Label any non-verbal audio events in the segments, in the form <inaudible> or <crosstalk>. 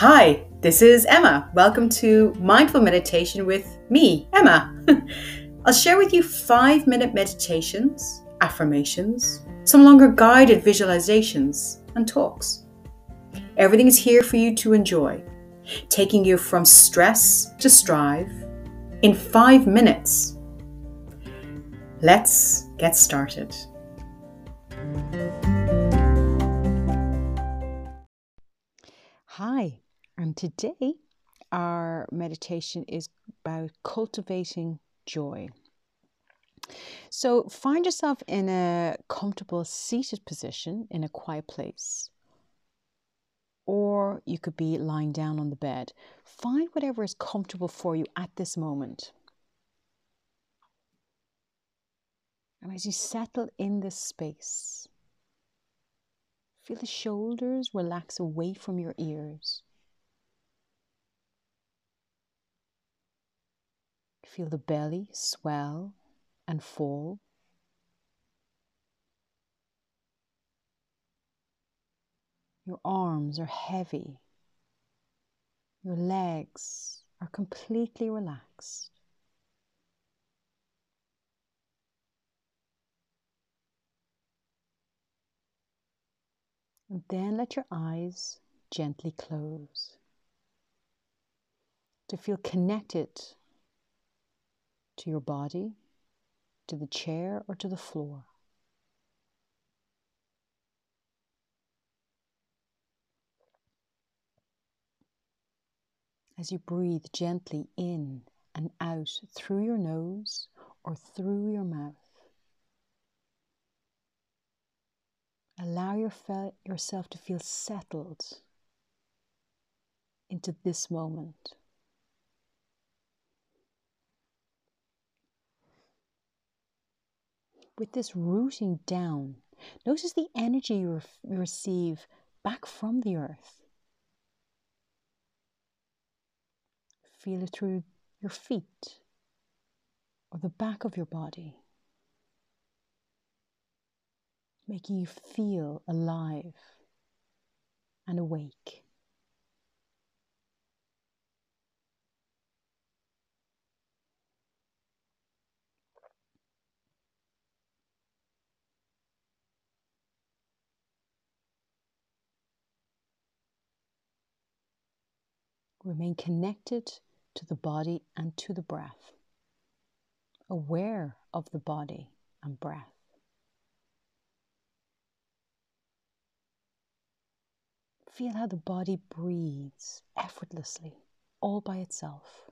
Hi, this is Emma. Welcome to Mindful Meditation with me, Emma. <laughs> I'll share with you five minute meditations, affirmations, some longer guided visualizations, and talks. Everything is here for you to enjoy, taking you from stress to strive in five minutes. Let's get started. And today our meditation is about cultivating joy. So find yourself in a comfortable seated position in a quiet place. Or you could be lying down on the bed. Find whatever is comfortable for you at this moment. And as you settle in this space, Feel the shoulders relax away from your ears. Feel the belly swell and fall. Your arms are heavy. Your legs are completely relaxed. And then let your eyes gently close to feel connected to your body, to the chair, or to the floor. As you breathe gently in and out through your nose or through your mouth. Allow your fe- yourself to feel settled into this moment. With this rooting down, notice the energy you, re- you receive back from the earth. Feel it through your feet or the back of your body making you feel alive and awake. Remain connected to the body and to the breath, aware of the body and breath. Feel how the body breathes effortlessly, all by itself.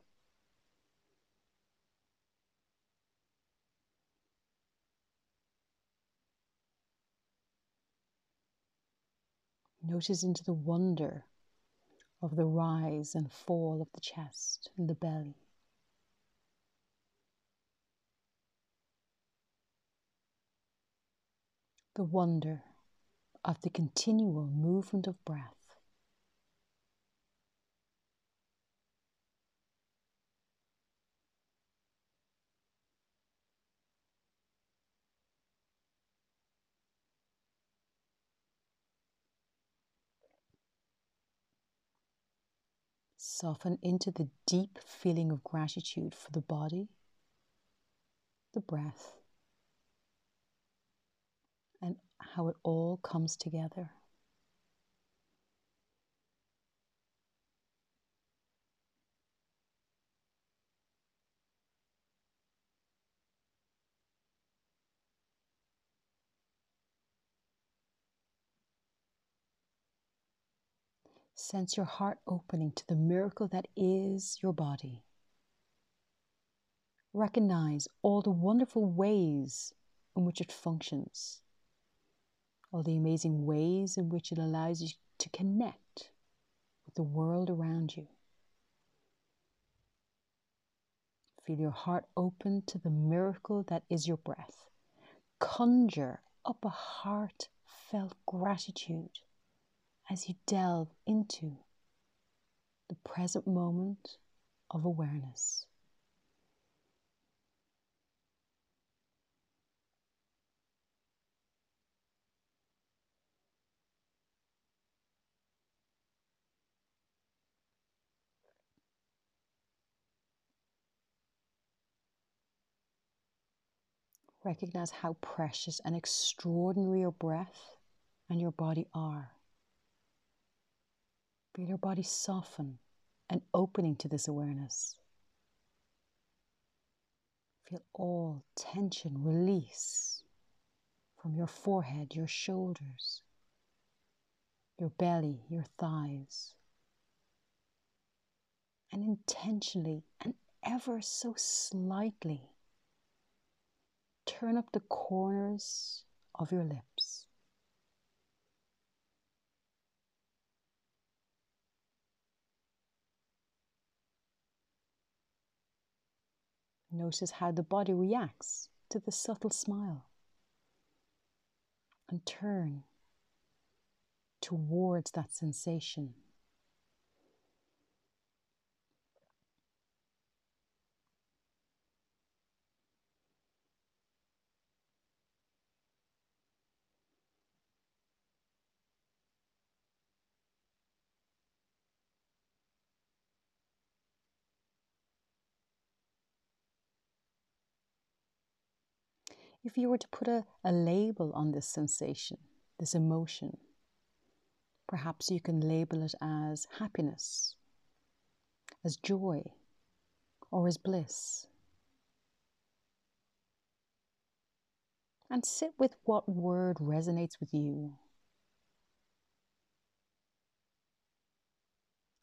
Notice into the wonder of the rise and fall of the chest and the belly. The wonder of the continual movement of breath. Soften into the deep feeling of gratitude for the body, the breath, and how it all comes together. Sense your heart opening to the miracle that is your body. Recognize all the wonderful ways in which it functions, all the amazing ways in which it allows you to connect with the world around you. Feel your heart open to the miracle that is your breath. Conjure up a heartfelt gratitude as you delve into the present moment of awareness. Recognize how precious and extraordinary your breath and your body are. Feel your body soften and opening to this awareness. Feel all tension release from your forehead, your shoulders, your belly, your thighs. And intentionally and ever so slightly turn up the corners of your lips. Notice how the body reacts to the subtle smile. And turn towards that sensation. If you were to put a, a label on this sensation, this emotion, perhaps you can label it as happiness, as joy, or as bliss. And sit with what word resonates with you.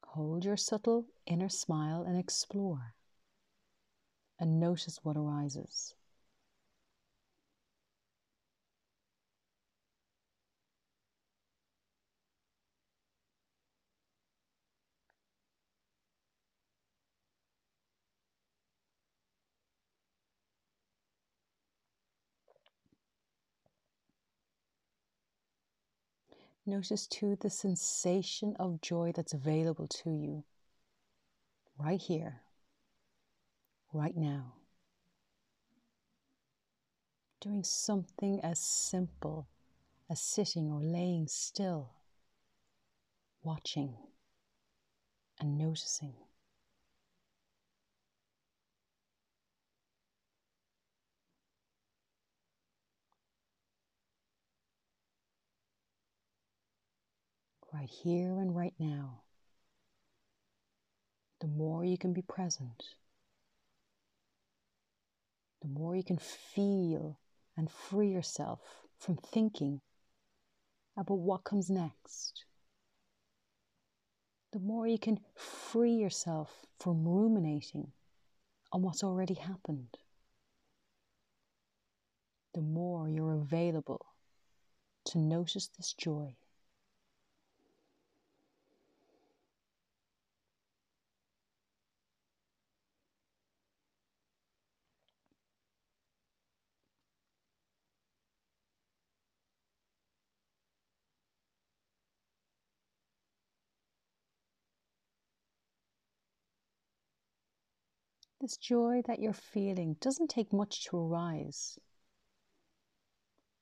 Hold your subtle inner smile and explore, and notice what arises. Notice too the sensation of joy that's available to you right here, right now. Doing something as simple as sitting or laying still, watching and noticing. Right here and right now, the more you can be present, the more you can feel and free yourself from thinking about what comes next. The more you can free yourself from ruminating on what's already happened, the more you're available to notice this joy This joy that you're feeling doesn't take much to arise.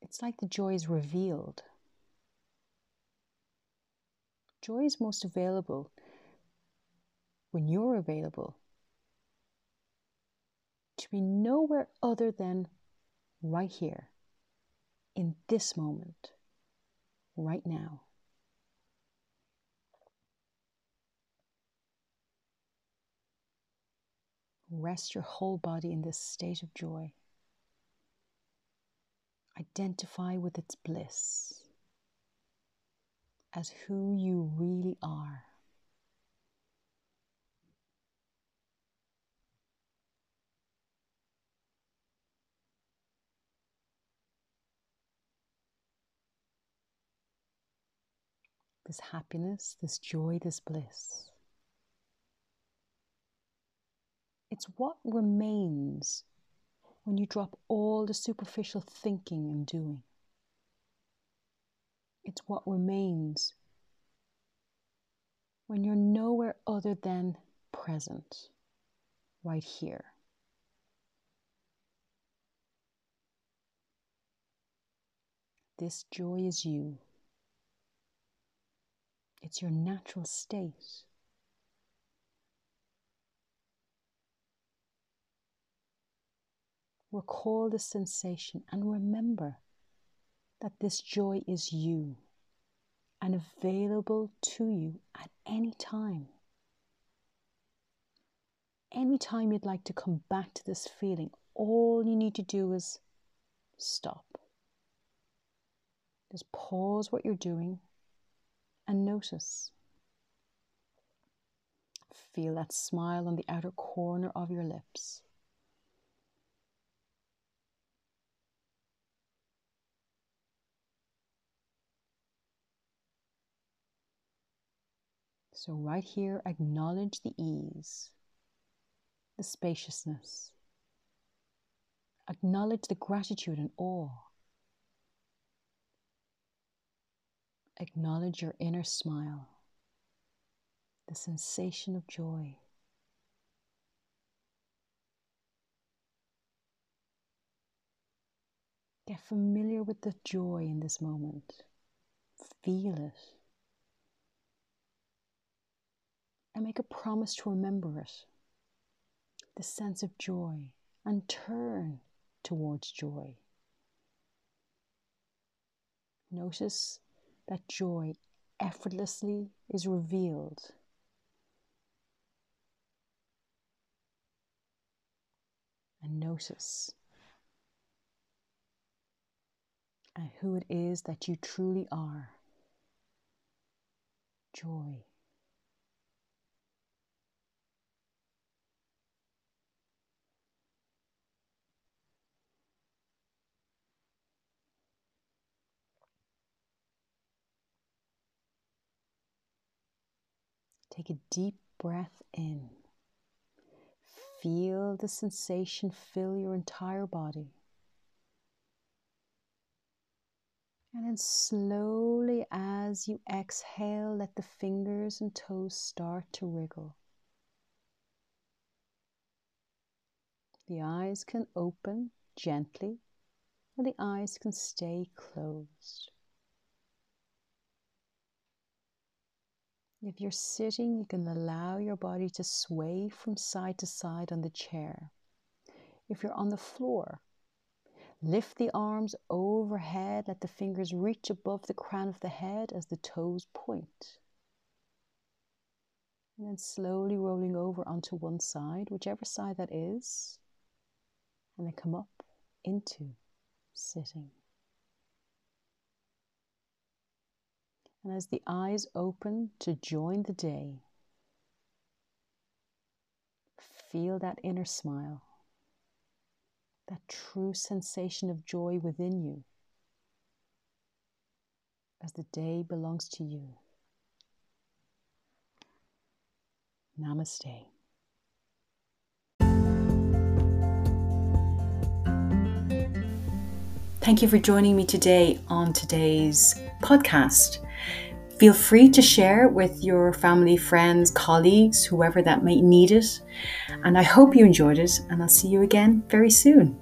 It's like the joy is revealed. Joy is most available when you're available to be nowhere other than right here, in this moment, right now. Rest your whole body in this state of joy. Identify with its bliss as who you really are. This happiness, this joy, this bliss. It's what remains when you drop all the superficial thinking and doing. It's what remains when you're nowhere other than present, right here. This joy is you. It's your natural state. Recall the sensation and remember that this joy is you and available to you at any time. Anytime you'd like to come back to this feeling, all you need to do is stop. Just pause what you're doing and notice. Feel that smile on the outer corner of your lips. So, right here, acknowledge the ease, the spaciousness. Acknowledge the gratitude and awe. Acknowledge your inner smile, the sensation of joy. Get familiar with the joy in this moment. Feel it. And make a promise to remember it. The sense of joy and turn towards joy. Notice that joy effortlessly is revealed. And notice and who it is that you truly are. Joy. Take a deep breath in. Feel the sensation fill your entire body. And then slowly, as you exhale, let the fingers and toes start to wriggle. The eyes can open gently, or the eyes can stay closed. If you're sitting, you can allow your body to sway from side to side on the chair. If you're on the floor, lift the arms overhead, let the fingers reach above the crown of the head as the toes point. And then slowly rolling over onto one side, whichever side that is, and then come up into sitting. And as the eyes open to join the day, feel that inner smile, that true sensation of joy within you as the day belongs to you. Namaste. Thank you for joining me today on today's podcast. Feel free to share with your family, friends, colleagues, whoever that might need it. And I hope you enjoyed it, and I'll see you again very soon.